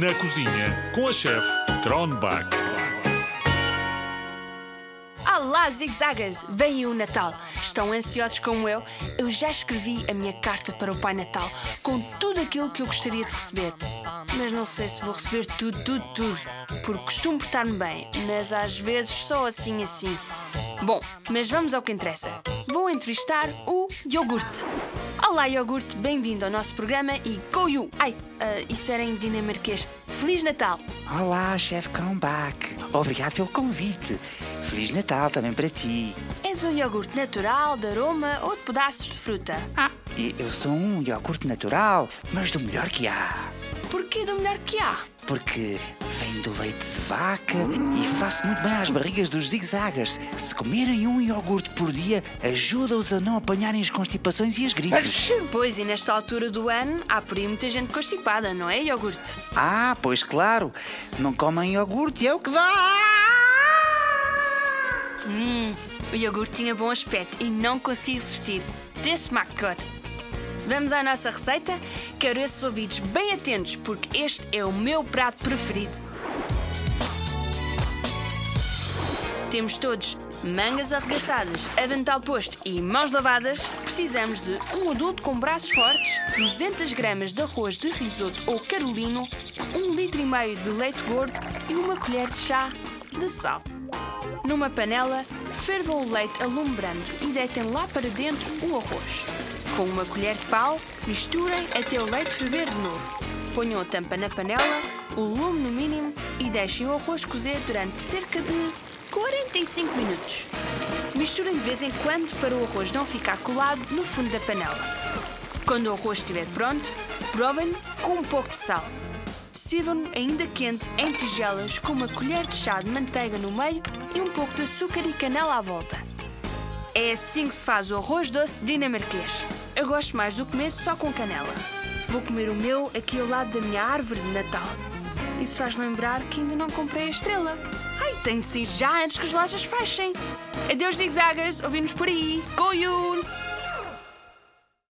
Na cozinha com a chefe Tronbach. Olá, zigzagas! Vem o Natal. Estão ansiosos como eu? Eu já escrevi a minha carta para o Pai Natal com tudo aquilo que eu gostaria de receber. Mas não sei se vou receber tudo, tudo, tudo. Porque costumo portar-me bem, mas às vezes sou assim, assim. Bom, mas vamos ao que interessa. Vou entrevistar o iogurte. Olá, iogurte, bem-vindo ao nosso programa e go you! Ai, ah, isso era em dinamarquês. Feliz Natal! Olá, chefe Kronbach. Obrigado pelo convite. Feliz Natal também para ti. És um iogurte natural, de aroma ou de pedaços de fruta? Ah, e eu sou um iogurte natural, mas do melhor que há. Do melhor que há? Porque vem do leite de vaca e faz muito bem às barrigas dos zigzaggers. Se comerem um iogurte por dia, ajuda-os a não apanharem as constipações e as gripes. Pois, e nesta altura do ano há por aí muita gente constipada, não é, iogurte? Ah, pois claro. Não comem iogurte, é o que dá. Hum, o iogurte tinha bom aspecto e não consegui resistir. Desse good. Vamos à nossa receita? Quero esses ouvidos bem atentos, porque este é o meu prato preferido. Temos todos mangas arregaçadas, avental posto e mãos lavadas. Precisamos de um adulto com braços fortes, 200 gramas de arroz de risoto ou carolino, um litro e meio de leite gordo e uma colher de chá de sal. Numa panela, fervam o leite alumbrando e deitem lá para dentro o arroz. Com uma colher de pau, misturem até o leite ferver de novo. Ponham a tampa na panela, o lume no mínimo e deixem o arroz cozer durante cerca de 45 minutos. Misturem de vez em quando para o arroz não ficar colado no fundo da panela. Quando o arroz estiver pronto, provem-no com um pouco de sal. Sirvam-no ainda quente em tigelas com uma colher de chá de manteiga no meio e um pouco de açúcar e canela à volta. É assim que se faz o arroz doce dinamarquês. Eu gosto mais do comer só com canela. Vou comer o meu aqui ao lado da minha árvore de Natal. Isso faz lembrar que ainda não comprei a estrela. Ai, tenho de sair já antes que as lojas fechem. Adeus, zigzagas. Ouvimos por aí. Go you!